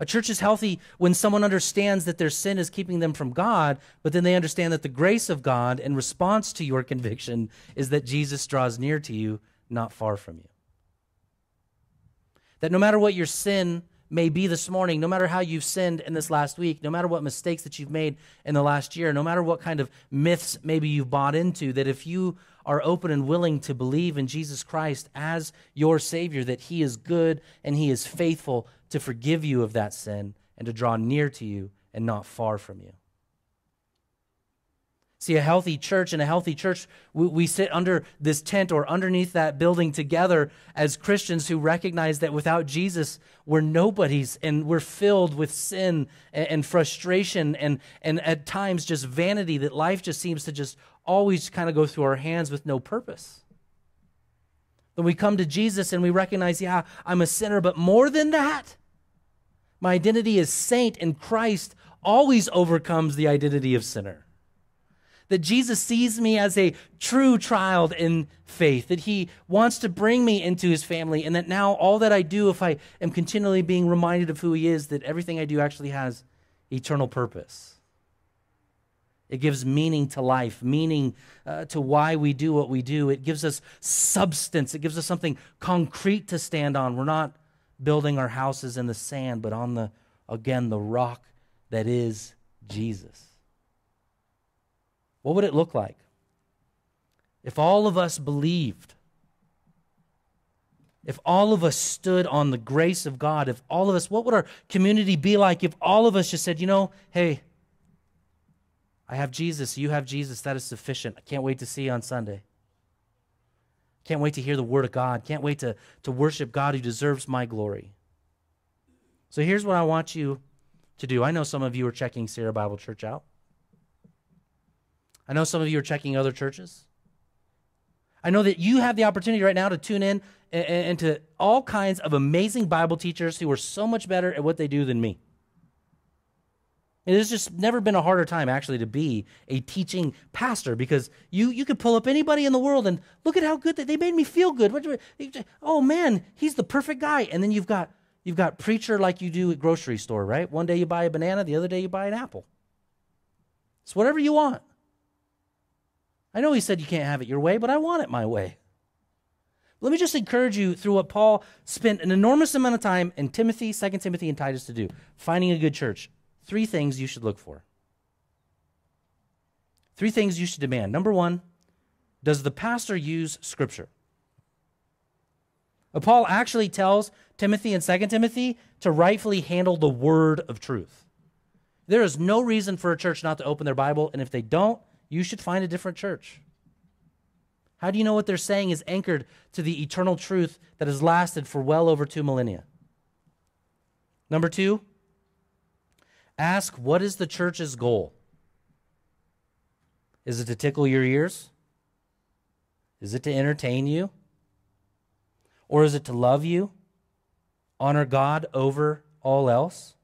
A church is healthy when someone understands that their sin is keeping them from God, but then they understand that the grace of God in response to your conviction is that Jesus draws near to you, not far from you. That no matter what your sin may be this morning, no matter how you've sinned in this last week, no matter what mistakes that you've made in the last year, no matter what kind of myths maybe you've bought into, that if you are open and willing to believe in Jesus Christ as your Savior, that He is good and He is faithful to forgive you of that sin and to draw near to you and not far from you. See, a healthy church and a healthy church, we, we, sit under this tent or underneath that building together as Christians who recognize that without Jesus, we're nobodies and we're filled with sin and, and frustration and, and at times just vanity, that life just seems to just always kind of go through our hands with no purpose. Then we come to Jesus and we recognize, yeah, I'm a sinner, but more than that, my identity as saint in Christ always overcomes the identity of sinner that Jesus sees me as a true child in faith, that he wants to bring me into his family, and that now all that I do, if I am continually being reminded of who he is, that everything I do actually has eternal purpose. It gives meaning to life, meaning uh, to why we do what we do. It gives us substance. It gives us something concrete to stand on. We're not building our houses in the sand, but on the, again, the rock that is Jesus. What would it look like if all of us believed? If all of us stood on the grace of God, if all of us, what would our community be like if all of us just said, you know, hey, I have Jesus, you have Jesus, that is sufficient. I can't wait to see you on Sunday. Can't wait to hear the word of God. Can't wait to, to worship God who deserves my glory. So here's what I want you to do. I know some of you are checking Sierra Bible Church out. I know some of you are checking other churches. I know that you have the opportunity right now to tune in into all kinds of amazing Bible teachers who are so much better at what they do than me. It has just never been a harder time actually to be a teaching pastor because you you could pull up anybody in the world and look at how good they, they made me feel good. Oh man, he's the perfect guy. And then you've got you've got preacher like you do at grocery store, right? One day you buy a banana, the other day you buy an apple. It's whatever you want. I know he said you can't have it your way, but I want it my way. Let me just encourage you through what Paul spent an enormous amount of time in Timothy, 2 Timothy, and Titus to do finding a good church. Three things you should look for. Three things you should demand. Number one, does the pastor use Scripture? Uh, Paul actually tells Timothy and 2 Timothy to rightfully handle the word of truth. There is no reason for a church not to open their Bible, and if they don't, you should find a different church. How do you know what they're saying is anchored to the eternal truth that has lasted for well over two millennia? Number two, ask what is the church's goal? Is it to tickle your ears? Is it to entertain you? Or is it to love you? Honor God over all else?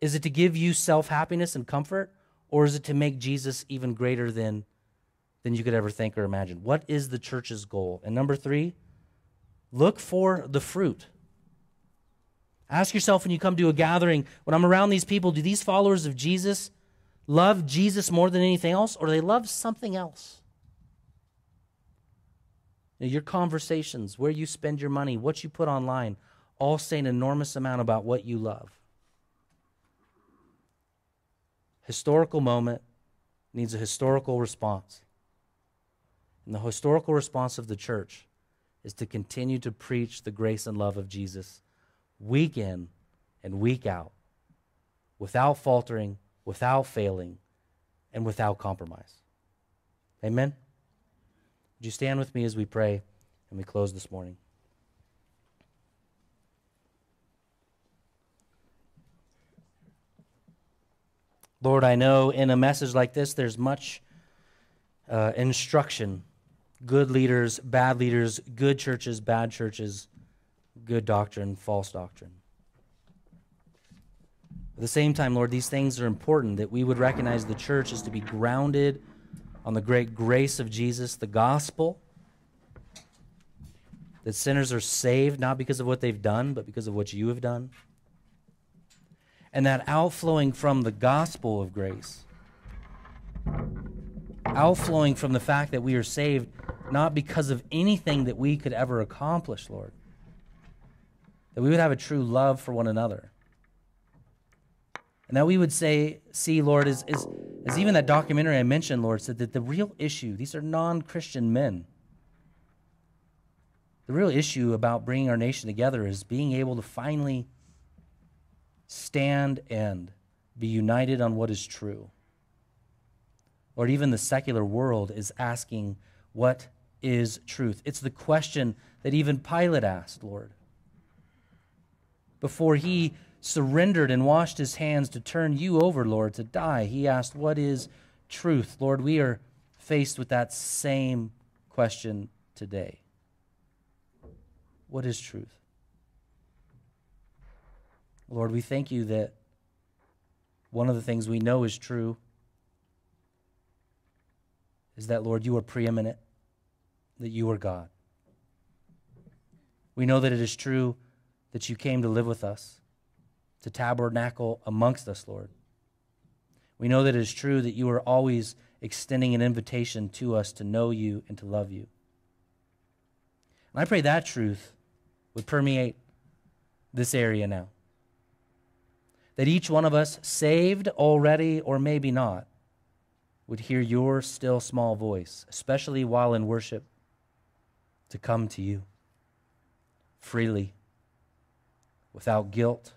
Is it to give you self happiness and comfort? Or is it to make Jesus even greater than, than you could ever think or imagine? What is the church's goal? And number three, look for the fruit. Ask yourself when you come to a gathering, when I'm around these people, do these followers of Jesus love Jesus more than anything else, or do they love something else? your conversations, where you spend your money, what you put online, all say an enormous amount about what you love. Historical moment needs a historical response. And the historical response of the church is to continue to preach the grace and love of Jesus week in and week out without faltering, without failing, and without compromise. Amen? Would you stand with me as we pray and we close this morning? Lord, I know in a message like this, there's much uh, instruction. Good leaders, bad leaders, good churches, bad churches, good doctrine, false doctrine. At the same time, Lord, these things are important that we would recognize the church is to be grounded on the great grace of Jesus, the gospel, that sinners are saved not because of what they've done, but because of what you have done and that outflowing from the gospel of grace, outflowing from the fact that we are saved not because of anything that we could ever accomplish, Lord, that we would have a true love for one another. And that we would say, see, Lord, as, as even that documentary I mentioned, Lord, said that the real issue, these are non Christian men. The real issue about bringing our nation together is being able to finally stand and be united on what is true. Or even the secular world is asking, what is truth? It's the question that even Pilate asked, Lord. Before he surrendered and washed his hands to turn you over, Lord, to die, he asked, What is truth? Lord, we are faced with that same question today. What is truth? Lord, we thank you that one of the things we know is true is that, Lord, you are preeminent, that you are God. We know that it is true that you came to live with us, to tabernacle amongst us, Lord. We know that it is true that you are always extending an invitation to us to know you and to love you. And I pray that truth would permeate this area now. That each one of us, saved already or maybe not, would hear your still small voice, especially while in worship, to come to you freely, without guilt,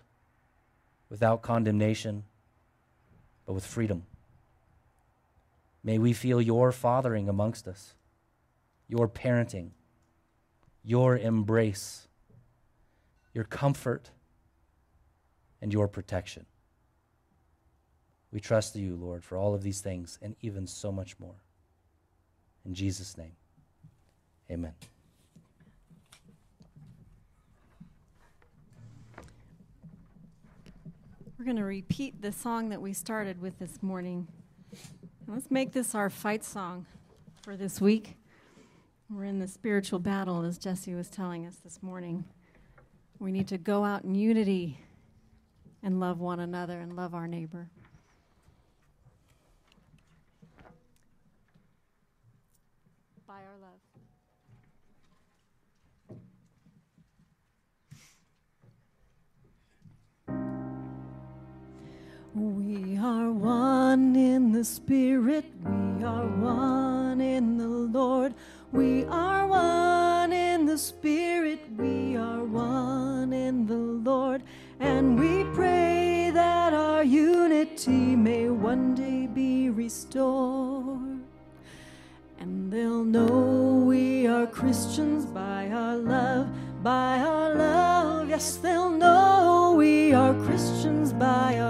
without condemnation, but with freedom. May we feel your fathering amongst us, your parenting, your embrace, your comfort, and your protection. We trust you, Lord, for all of these things and even so much more. In Jesus' name, amen. We're going to repeat the song that we started with this morning. Let's make this our fight song for this week. We're in the spiritual battle, as Jesse was telling us this morning. We need to go out in unity and love one another and love our neighbor. By our love. We are one in the Spirit, we are one in the Lord. We are restored. And they'll know we are Christians by our love, by our love. Yes, they'll know we are Christians by our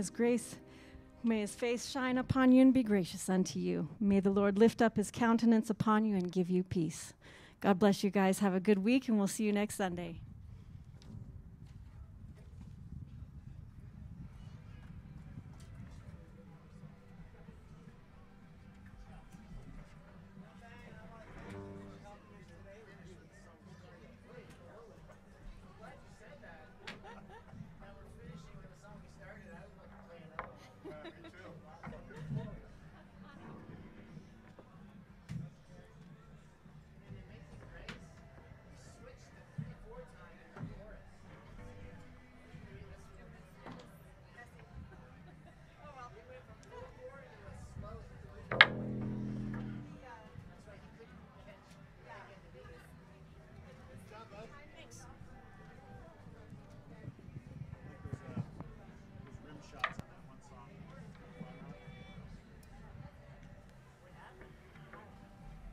his grace, may his face shine upon you and be gracious unto you. May the Lord lift up his countenance upon you and give you peace. God bless you guys. Have a good week, and we'll see you next Sunday.